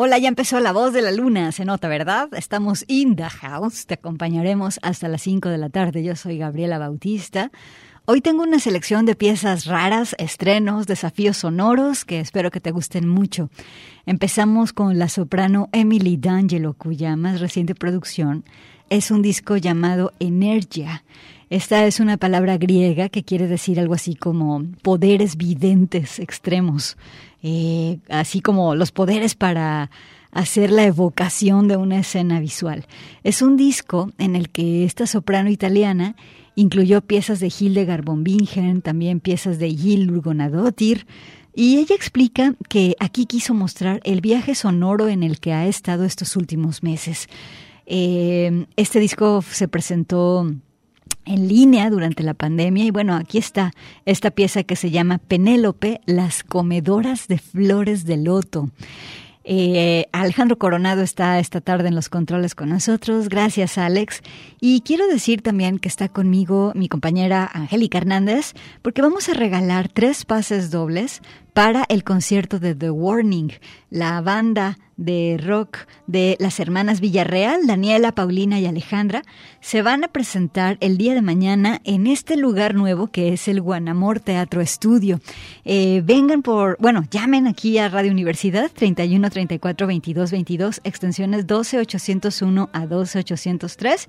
Hola, ya empezó la voz de la luna, se nota, ¿verdad? Estamos in the house, te acompañaremos hasta las 5 de la tarde. Yo soy Gabriela Bautista. Hoy tengo una selección de piezas raras, estrenos, desafíos sonoros que espero que te gusten mucho. Empezamos con la soprano Emily D'Angelo, cuya más reciente producción es un disco llamado Energia. Esta es una palabra griega que quiere decir algo así como poderes videntes extremos, eh, así como los poderes para hacer la evocación de una escena visual. Es un disco en el que esta soprano italiana Incluyó piezas de Hildegard von Bingen, también piezas de Gil Urgonadotir, y ella explica que aquí quiso mostrar el viaje sonoro en el que ha estado estos últimos meses. Eh, este disco se presentó en línea durante la pandemia y bueno, aquí está esta pieza que se llama Penélope, las comedoras de flores de loto. Eh, Alejandro Coronado está esta tarde en los controles con nosotros. Gracias, Alex. Y quiero decir también que está conmigo mi compañera Angélica Hernández, porque vamos a regalar tres pases dobles para el concierto de The Warning, la banda de rock de las hermanas Villarreal, Daniela, Paulina y Alejandra, se van a presentar el día de mañana en este lugar nuevo que es el Guanamor Teatro Estudio. Eh, vengan por, bueno, llamen aquí a Radio Universidad 31 34 22 22, extensiones 12 801 a 12 803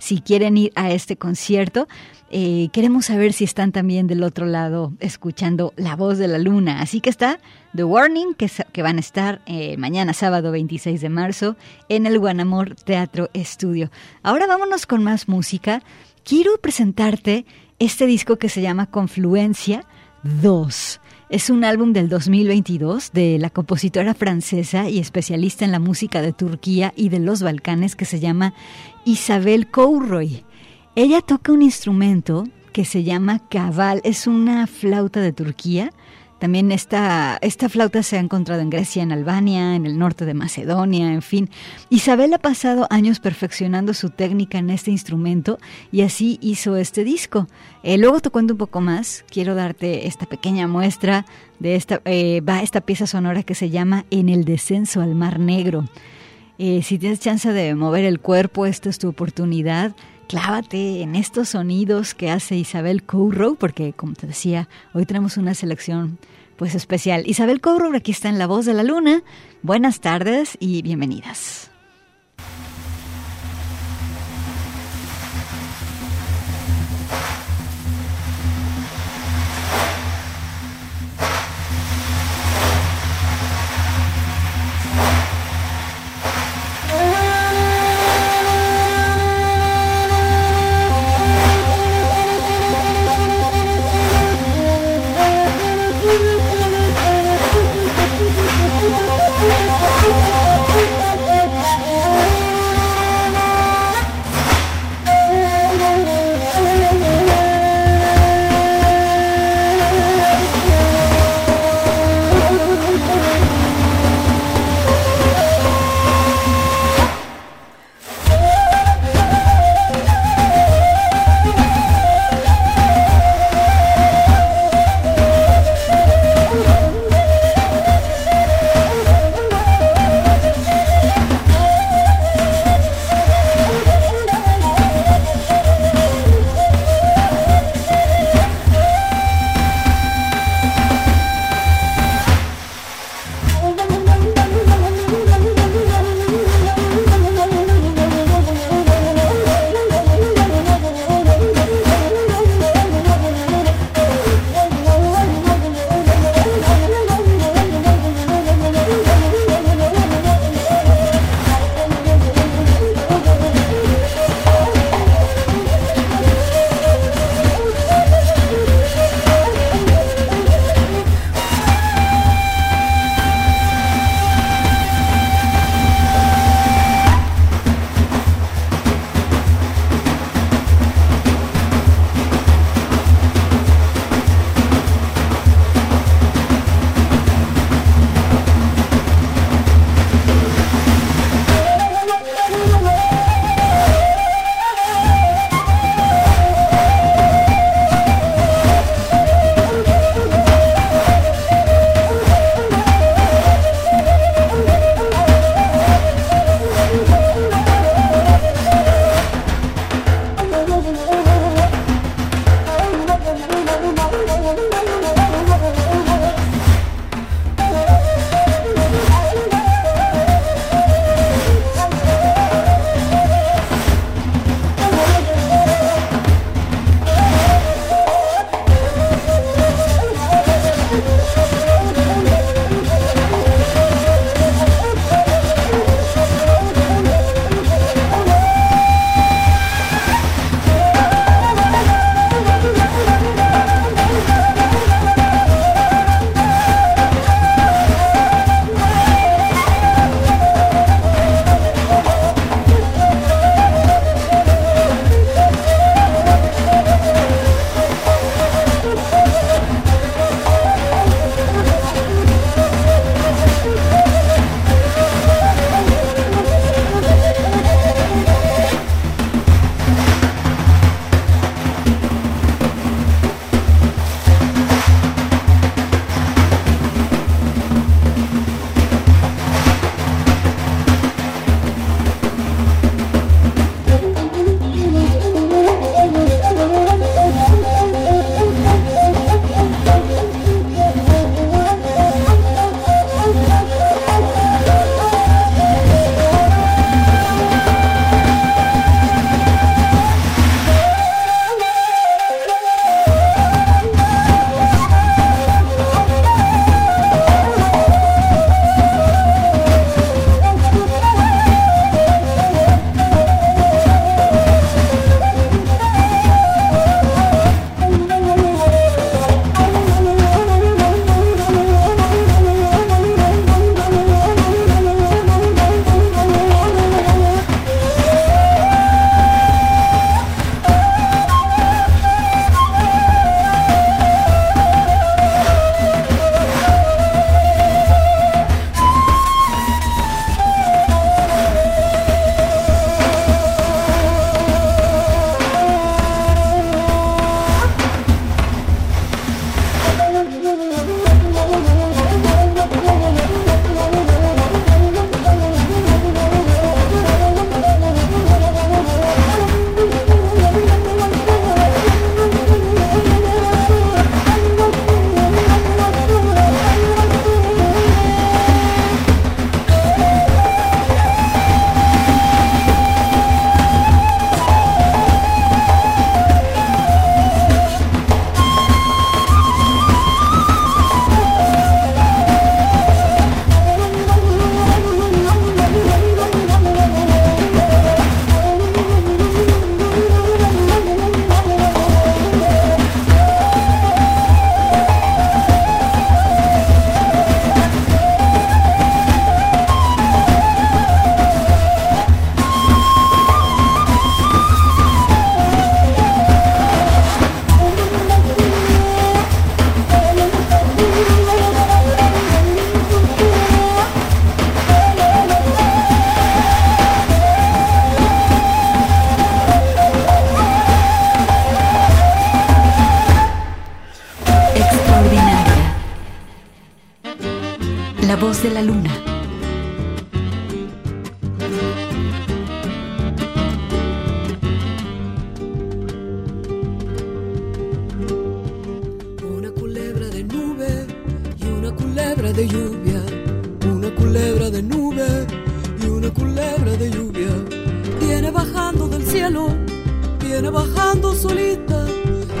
si quieren ir a este concierto. Eh, queremos saber si están también del otro lado escuchando La Voz de la Luna. Así que está The Warning, que, van a estar eh, mañana sábado 26 de marzo en el Guanamor Teatro Estudio. Ahora vámonos con más música. Quiero presentarte este disco que se llama Confluencia 2. Es un álbum del 2022 de la compositora francesa y especialista en la música de Turquía y de los Balcanes que se llama Isabel Kourroy. Ella toca un instrumento que se llama cabal, es una flauta de Turquía también esta, esta flauta se ha encontrado en Grecia, en Albania, en el norte de Macedonia, en fin. Isabel ha pasado años perfeccionando su técnica en este instrumento y así hizo este disco. Eh, luego te cuento un poco más. Quiero darte esta pequeña muestra de esta, eh, va esta pieza sonora que se llama En el descenso al Mar Negro. Eh, si tienes chance de mover el cuerpo, esta es tu oportunidad clávate en estos sonidos que hace Isabel Courrow, porque como te decía, hoy tenemos una selección pues especial. Isabel Courrow aquí está en La Voz de la Luna. Buenas tardes y bienvenidas. Viene bajando solita.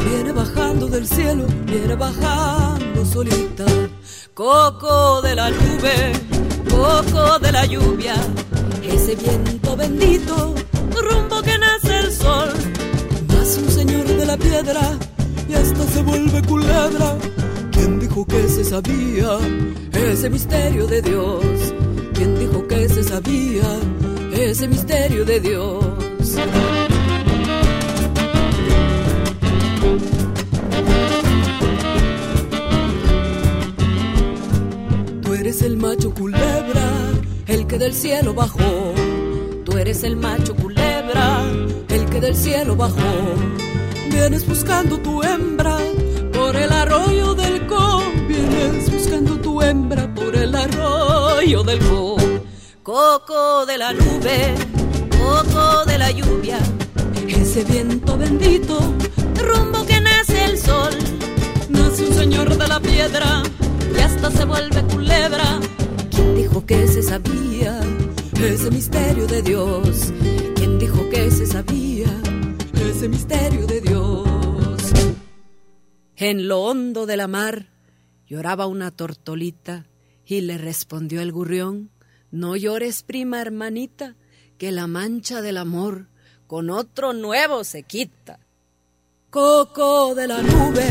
Viene bajando del cielo, viene bajando solita. Coco de la nube, coco de la lluvia. Ese viento bendito, rumbo que nace el sol. Nace un señor de la piedra y hasta se vuelve culebra. ¿Quién dijo que se sabía ese misterio de Dios? ¿Quién dijo que se sabía ese misterio de Dios? Eres el macho culebra, el que del cielo bajó. Tú eres el macho culebra, el que del cielo bajó. Vienes buscando tu hembra por el arroyo del Co. Vienes buscando tu hembra por el arroyo del Co. Coco de la nube, coco de la lluvia. Ese viento bendito, rumbo que nace el sol. Nace un señor de la piedra se vuelve culebra. ¿Quién dijo que se sabía ese misterio de Dios? ¿Quién dijo que se sabía ese misterio de Dios? En lo hondo de la mar lloraba una tortolita y le respondió el gurrión, no llores prima hermanita, que la mancha del amor con otro nuevo se quita. Coco de la nube,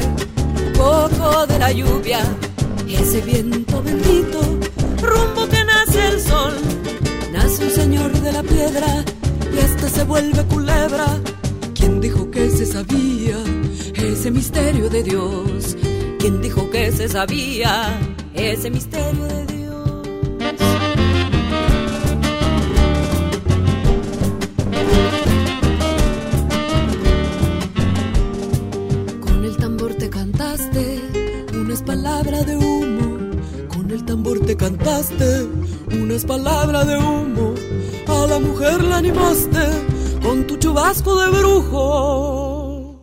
coco de la lluvia, ese viento bendito, rumbo que nace el sol. Nace un señor de la piedra y hasta se vuelve culebra. ¿Quién dijo que se sabía ese misterio de Dios? ¿Quién dijo que se sabía ese misterio de Dios? Cantaste unas palabras de humo. A la mujer la animaste con tu chubasco de brujo.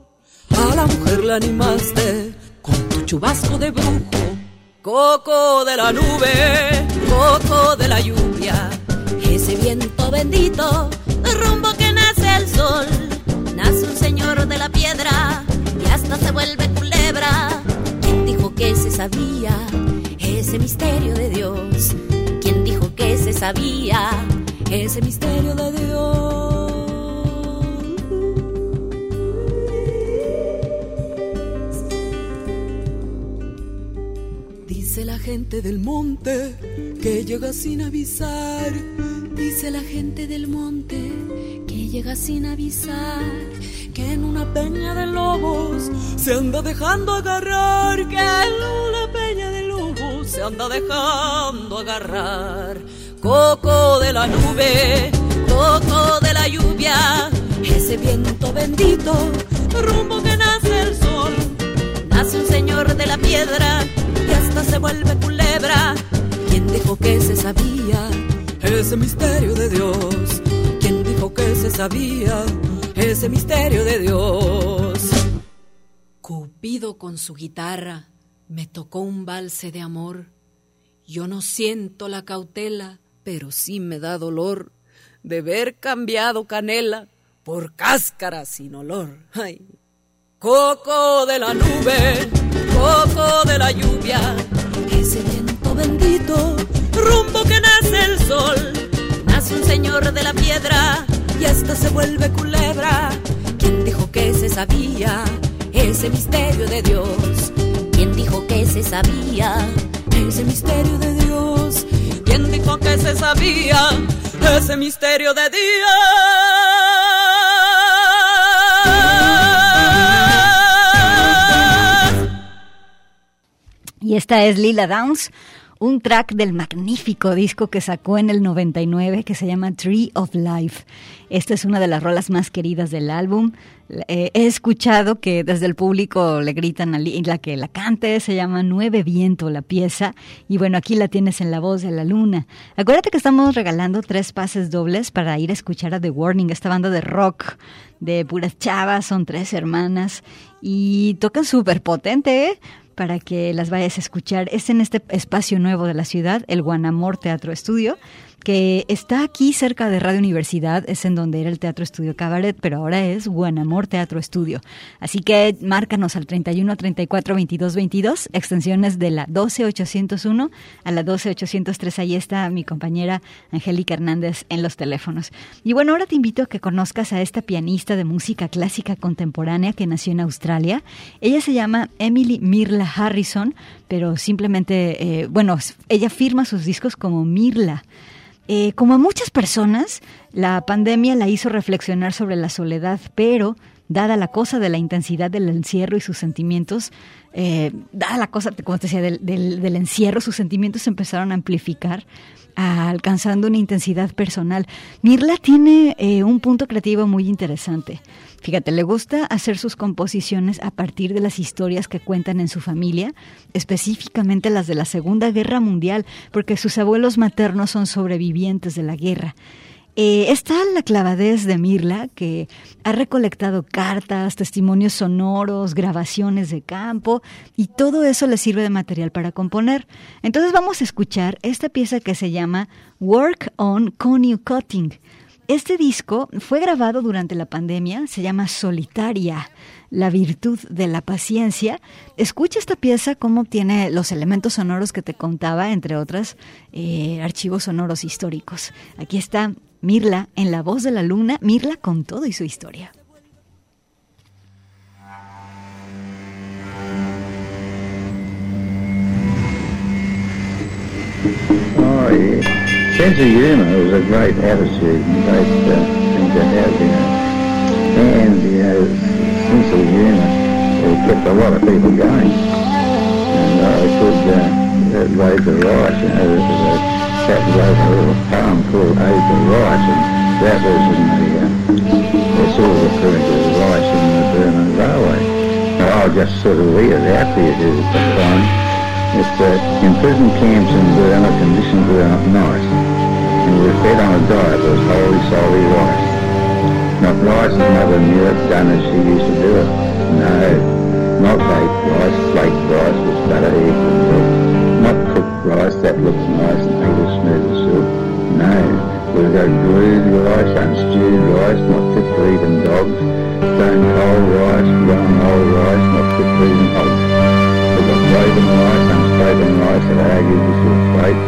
A la mujer la animaste con tu chubasco de brujo. Coco de la nube, coco de la lluvia. Ese viento bendito, rumbo que nace el sol. Nace un señor de la piedra y hasta se vuelve culebra. ¿Quién dijo que se sabía ese misterio de Dios? ¿Quién dijo que se sabía ese misterio de Dios? Dice la gente del monte que llega sin avisar. Dice la gente del monte que llega sin avisar. Que en una peña de lobos se anda dejando agarrar. Que en se anda dejando agarrar. Coco de la nube, coco de la lluvia. Ese viento bendito, rumbo que nace el sol. Nace un señor de la piedra y hasta se vuelve culebra. ¿Quién dijo que se sabía ese misterio de Dios? ¿Quién dijo que se sabía ese misterio de Dios? Cupido con su guitarra me tocó un valse de amor. Yo no siento la cautela, pero sí me da dolor de ver cambiado canela por cáscara sin olor. Ay, Coco de la nube, coco de la lluvia, ese viento bendito, rumbo que nace el sol. Nace un señor de la piedra y hasta se vuelve culebra. ¿Quién dijo que se sabía ese misterio de Dios? ¿Quién dijo que se sabía ese misterio de Dios? ¿Quién dijo que se sabía ese misterio de Dios? Y esta es Lila Downs, un track del magnífico disco que sacó en el 99 que se llama Tree of Life. Esta es una de las rolas más queridas del álbum. Eh, he escuchado que desde el público le gritan a la que la cante, se llama Nueve Viento la pieza, y bueno, aquí la tienes en la voz de la luna. Acuérdate que estamos regalando tres pases dobles para ir a escuchar a The Warning, esta banda de rock de puras chavas, son tres hermanas, y tocan súper potente, ¿eh? Para que las vayas a escuchar. Es en este espacio nuevo de la ciudad, el Guanamor Teatro Estudio que está aquí cerca de Radio Universidad, es en donde era el Teatro Estudio Cabaret, pero ahora es Guanamor Teatro Estudio. Así que márcanos al 31 34 22 22, extensiones de la 12801 a la 12803. Ahí está mi compañera Angélica Hernández en los teléfonos. Y bueno, ahora te invito a que conozcas a esta pianista de música clásica contemporánea que nació en Australia. Ella se llama Emily Mirla Harrison, pero simplemente, eh, bueno, ella firma sus discos como Mirla. Eh, como a muchas personas, la pandemia la hizo reflexionar sobre la soledad, pero dada la cosa de la intensidad del encierro y sus sentimientos, eh, dada la cosa, como te decía, del, del, encierro, sus sentimientos empezaron a amplificar, alcanzando una intensidad personal. Mirla tiene eh, un punto creativo muy interesante. Fíjate, le gusta hacer sus composiciones a partir de las historias que cuentan en su familia, específicamente las de la Segunda Guerra Mundial, porque sus abuelos maternos son sobrevivientes de la guerra. Eh, está la clavadez de Mirla, que ha recolectado cartas, testimonios sonoros, grabaciones de campo, y todo eso le sirve de material para componer. Entonces vamos a escuchar esta pieza que se llama Work on Connie Cutting. Este disco fue grabado durante la pandemia, se llama Solitaria, la virtud de la paciencia. Escucha esta pieza, cómo tiene los elementos sonoros que te contaba, entre otras, eh, archivos sonoros históricos. Aquí está Mirla en la voz de la luna, Mirla con todo y su historia. Oh, sense of humour was a great attitude and great uh, thing to have, you know. And, you know, sense of humour it kept a lot of people going. And I could uh, raise the rice, you know, there was chap a poem called to Rice, and that was in the, uh, it's all referring to the rice in the Burma Railway. Now, I'll just sort of read it out you to define. It's uh, in prison camps in Burma, conditions were not nice. And we were fed on a diet that was wholly solely rice. Not rice as mother knew it, done as she used to do it. No, not baked rice, flaked rice with butter, eggs and milk. Rice that looks nice and people smooth as silk. No, we've got brewed rice, unstewed rice, not fit for even dogs. Stone cold rice, young old rice, not fit for even hogs We've got woven rice, unspoken rice that argued with your fate,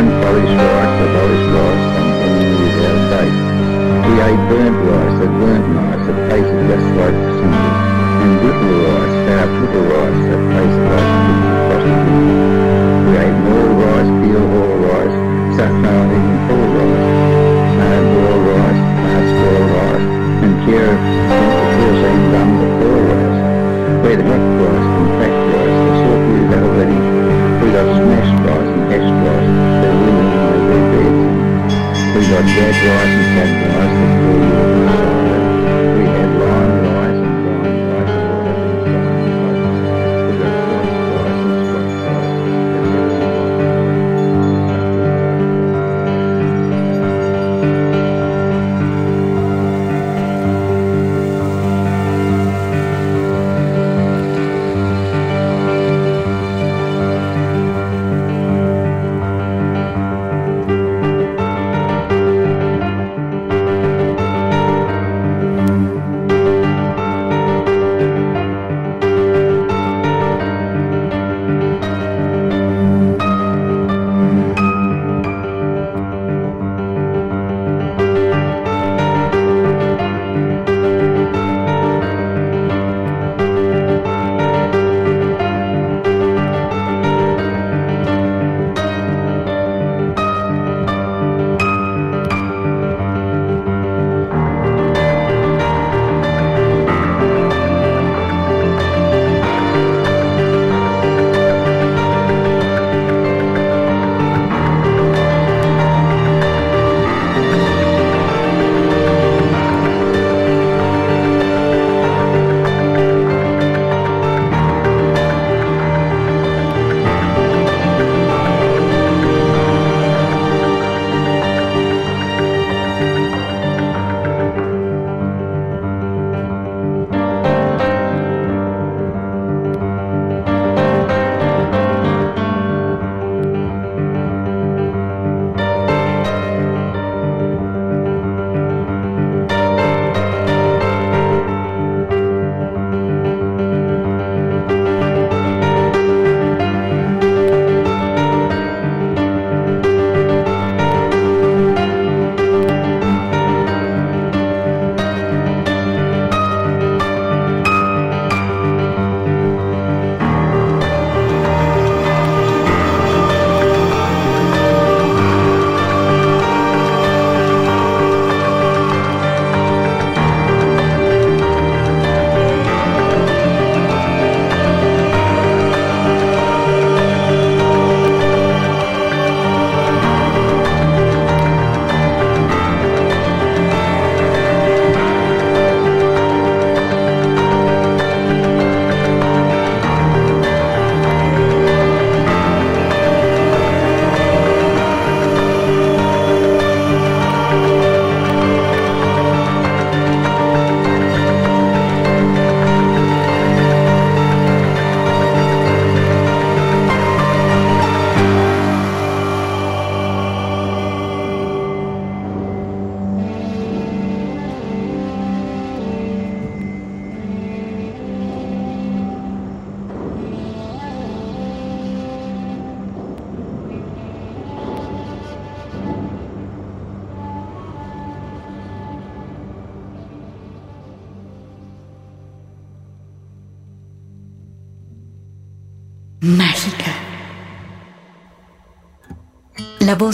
unpolished rice, the polished rice, continually without taste. We ate burnt rice that weren't nice, that tasted just like cinders, and brittle rice, sharp brittle rice that tasted like frosted We ate more right, feel all right, sat down in all right, mad all right, past all right, and here the course ain't done before right. Where the hot and crack right, the sort we've already, we got smashed right and hashed right, the women and the red beds, we got dead right and cat right,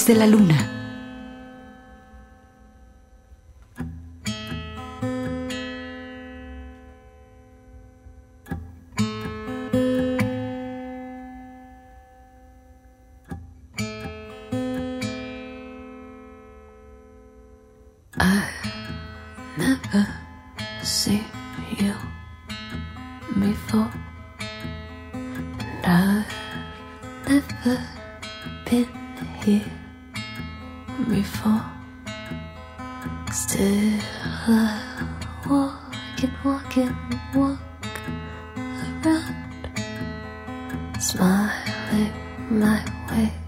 de la luna. Still I walk and walk and walk around, smiling my way.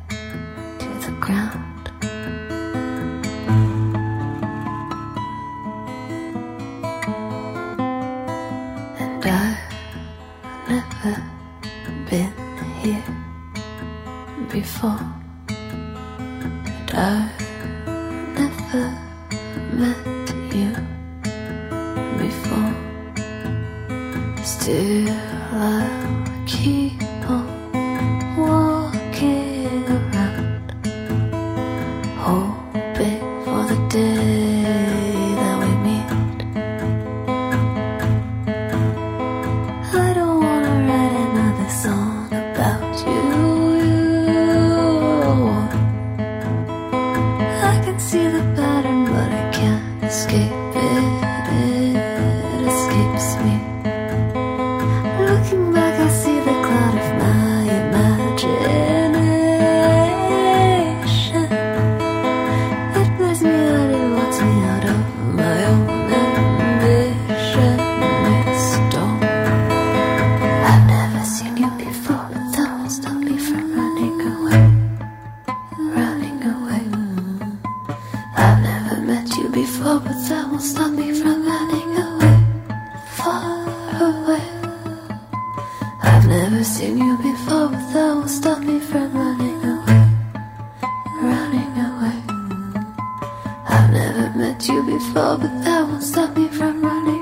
Never met you before, but that won't stop me from running.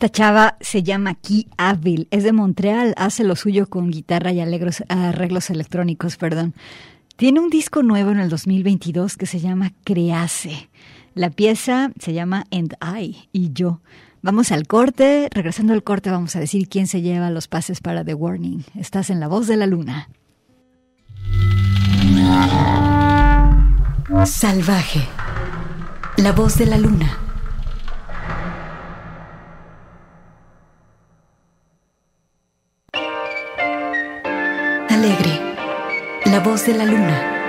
Esta chava se llama Key Avil, es de Montreal, hace lo suyo con guitarra y arreglos electrónicos, perdón. Tiene un disco nuevo en el 2022 que se llama Crease. La pieza se llama And I y yo. Vamos al corte. Regresando al corte vamos a decir quién se lleva los pases para The Warning. Estás en La Voz de la Luna. Salvaje. La Voz de la Luna. Alegre. La Voz de la Luna.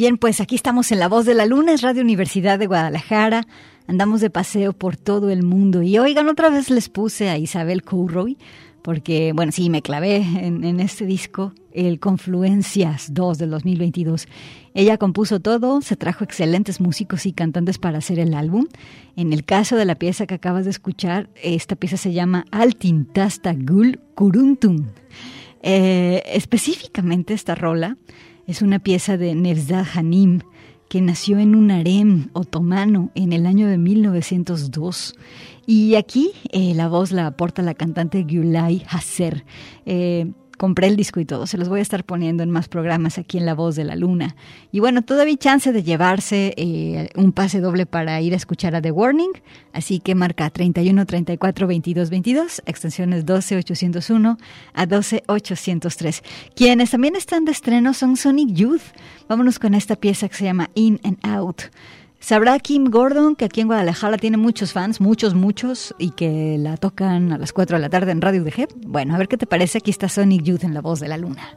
Bien, pues aquí estamos en La Voz de la Luna, es Radio Universidad de Guadalajara. Andamos de paseo por todo el mundo y oigan, otra vez les puse a Isabel Courroy, porque, bueno, sí, me clavé en, en este disco, el Confluencias 2 del 2022. Ella compuso todo, se trajo excelentes músicos y cantantes para hacer el álbum. En el caso de la pieza que acabas de escuchar, esta pieza se llama Altintasta Gul Kuruntum. Eh, específicamente esta rola es una pieza de Nevzat Hanim, que nació en un harem otomano en el año de 1902. Y aquí eh, la voz la aporta la cantante Gulay Hasser. Eh, compré el disco y todo. Se los voy a estar poniendo en más programas aquí en La Voz de la Luna. Y bueno, todavía chance de llevarse eh, un pase doble para ir a escuchar a The Warning. Así que marca 31 34 22 22, extensiones 12 801 a 12 803. Quienes también están de estreno son Sonic Youth. Vámonos con esta pieza que se llama In and Out. Sabrá Kim Gordon que aquí en Guadalajara tiene muchos fans, muchos, muchos, y que la tocan a las 4 de la tarde en Radio UDG. Bueno, a ver qué te parece. Aquí está Sonic Youth en La Voz de la Luna.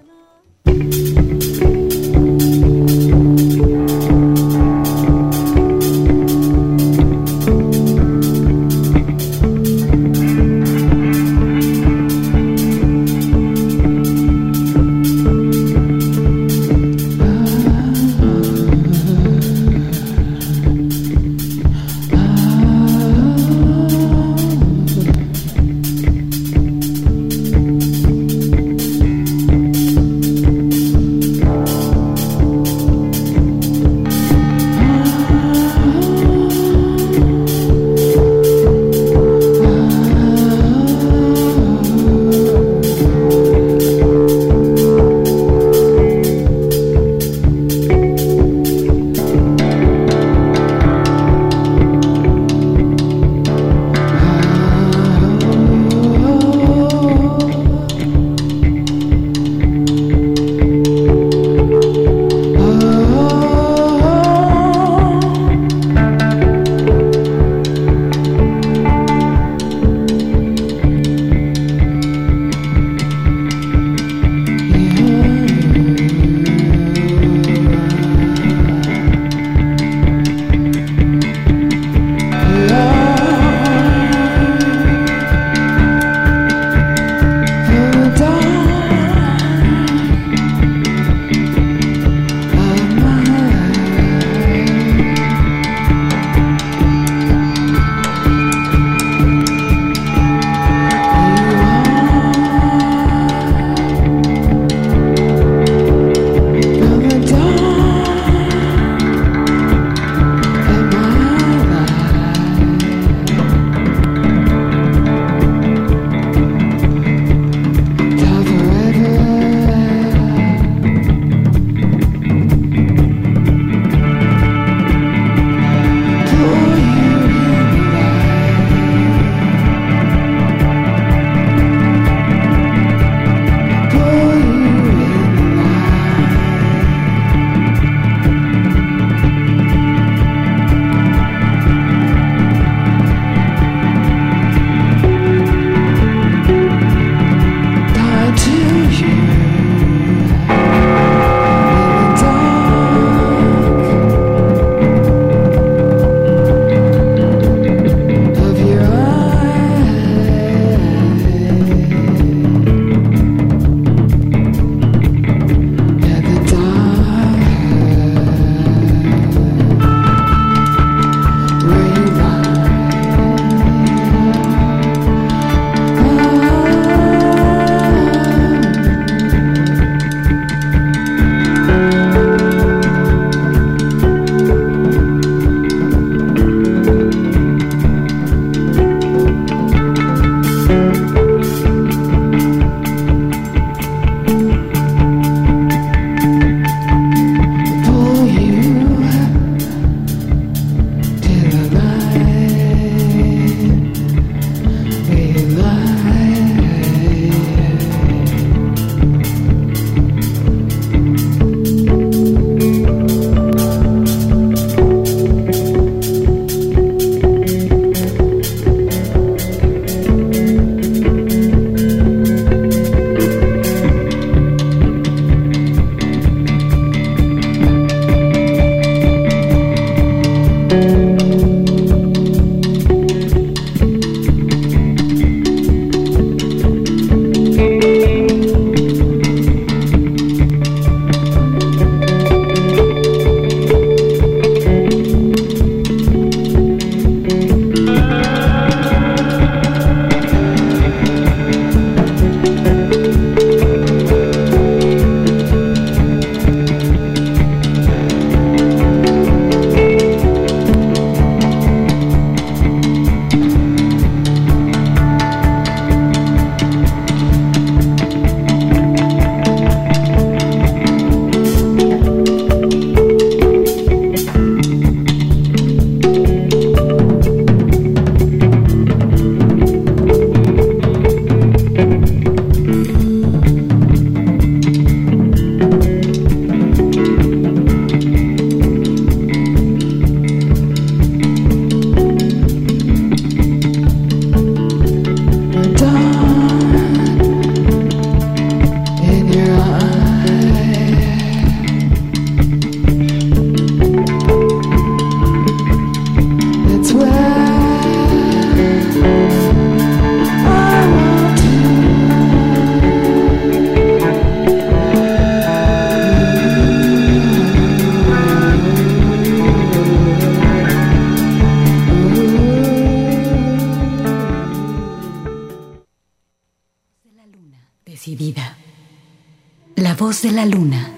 De la luna.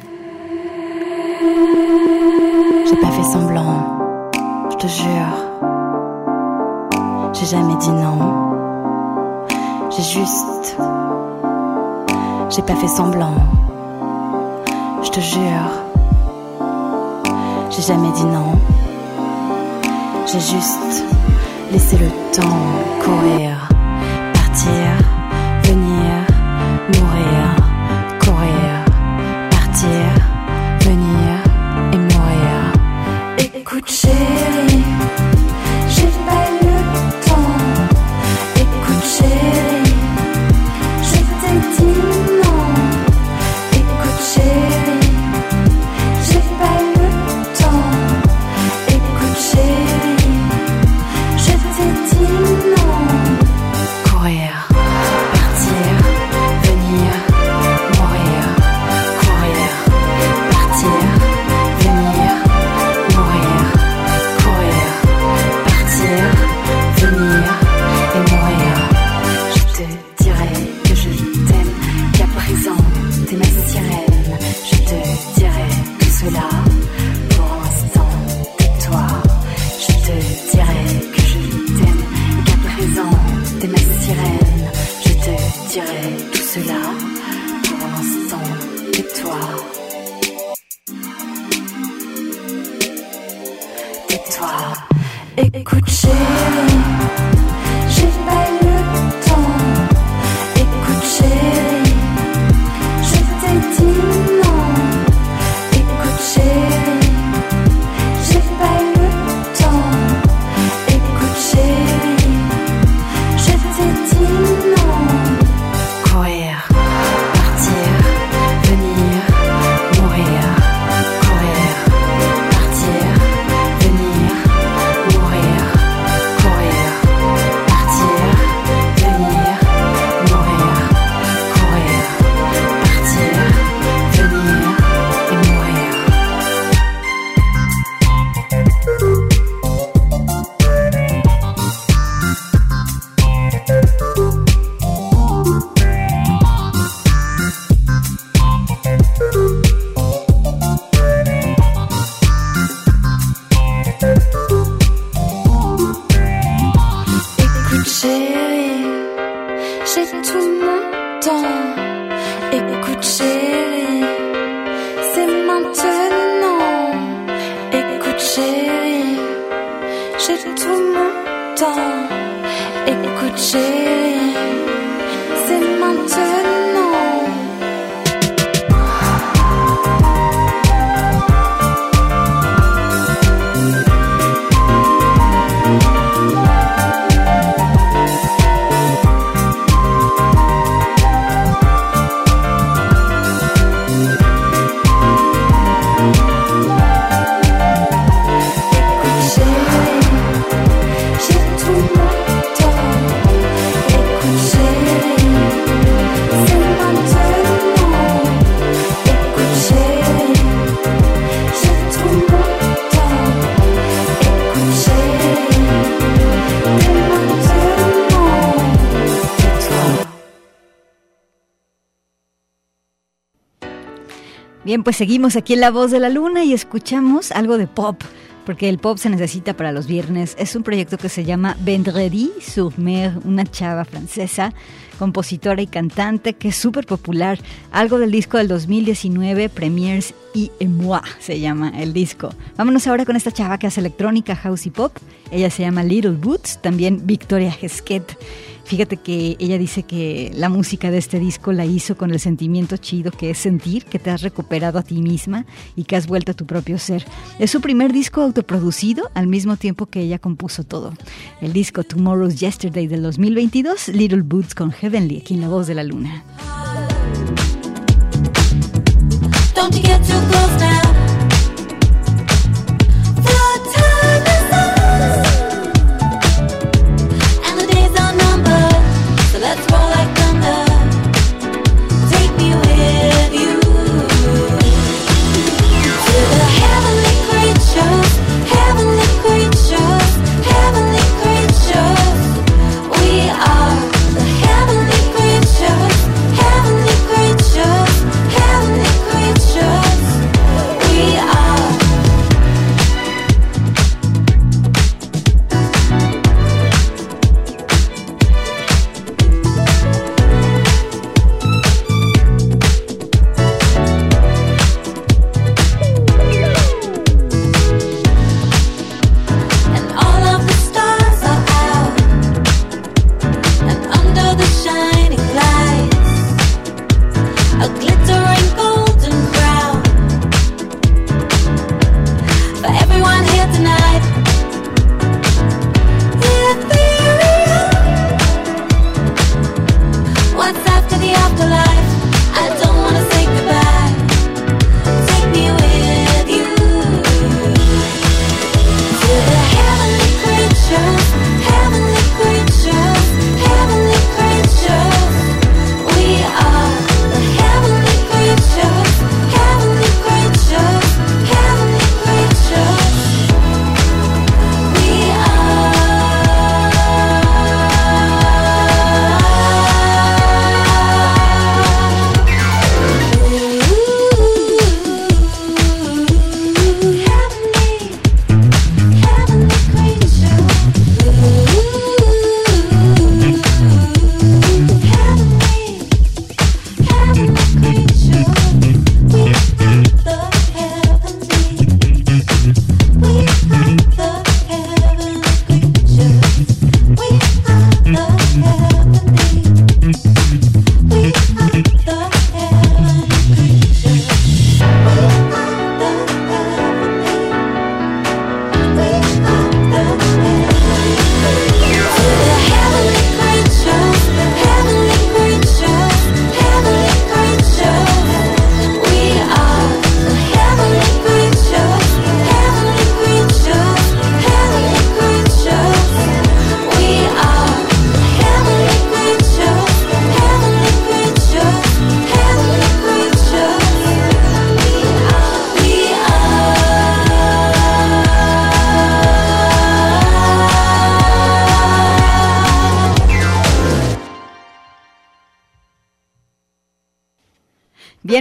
Pues seguimos aquí en La Voz de la Luna y escuchamos algo de pop, porque el pop se necesita para los viernes. Es un proyecto que se llama Vendredi sur Mer, una chava francesa, compositora y cantante que es súper popular. Algo del disco del 2019, Premiers y Moi se llama el disco. Vámonos ahora con esta chava que hace electrónica, house y pop. Ella se llama Little Boots, también Victoria Gesquet. Fíjate que ella dice que la música de este disco la hizo con el sentimiento chido que es sentir que te has recuperado a ti misma y que has vuelto a tu propio ser. Es su primer disco autoproducido al mismo tiempo que ella compuso todo. El disco Tomorrow's Yesterday del 2022, Little Boots con Heavenly, aquí en La Voz de la Luna.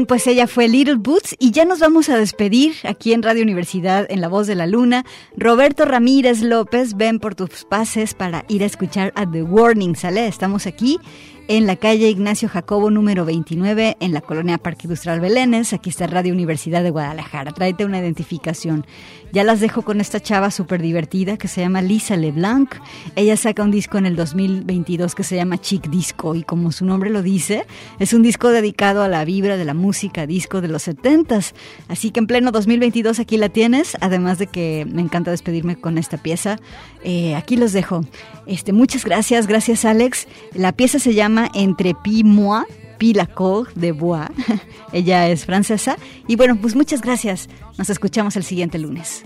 Pues ella fue Little Boots y ya nos vamos a despedir aquí en Radio Universidad en La Voz de la Luna. Roberto Ramírez López, ven por tus pases para ir a escuchar a The Warning, ¿sale? Estamos aquí en la calle Ignacio Jacobo número 29 en la colonia Parque Industrial Belénes. Aquí está Radio Universidad de Guadalajara. Tráete una identificación. Ya las dejo con esta chava súper divertida que se llama Lisa LeBlanc. Ella saca un disco en el 2022 que se llama Chic Disco y como su nombre lo dice, es un disco dedicado a la vibra de la música disco de los 70s. Así que en pleno 2022 aquí la tienes, además de que me encanta despedirme con esta pieza. Eh, aquí los dejo. Este, muchas gracias, gracias Alex. La pieza se llama Entre Pi Moi. Pilaco de Bois. Ella es francesa. Y bueno, pues muchas gracias. Nos escuchamos el siguiente lunes.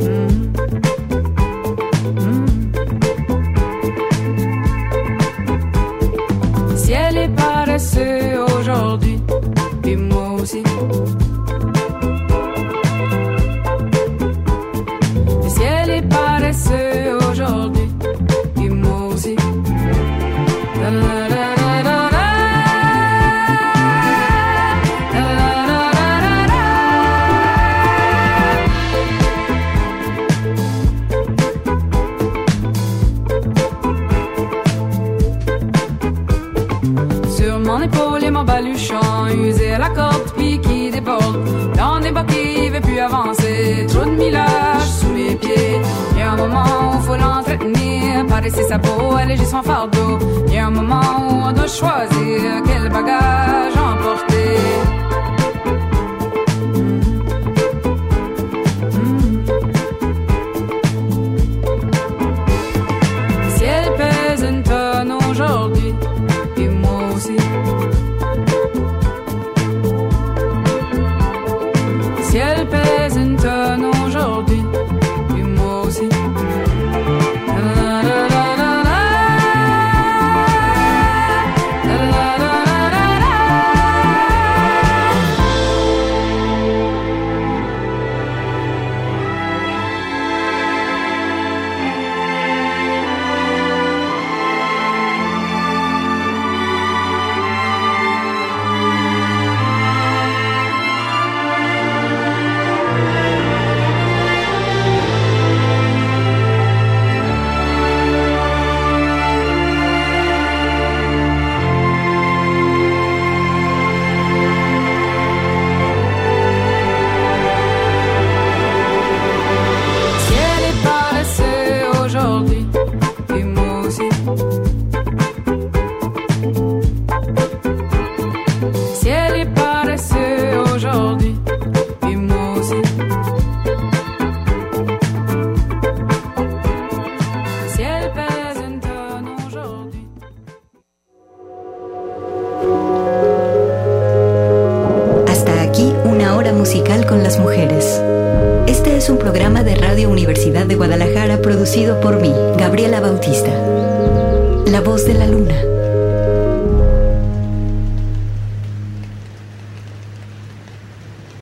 Mm. Mm. Ciel est paresseux aujourd'hui, et moi aussi. Paresser sa peau, alléger son fardeau. Y a un moment où on doit choisir quel bagage emporter.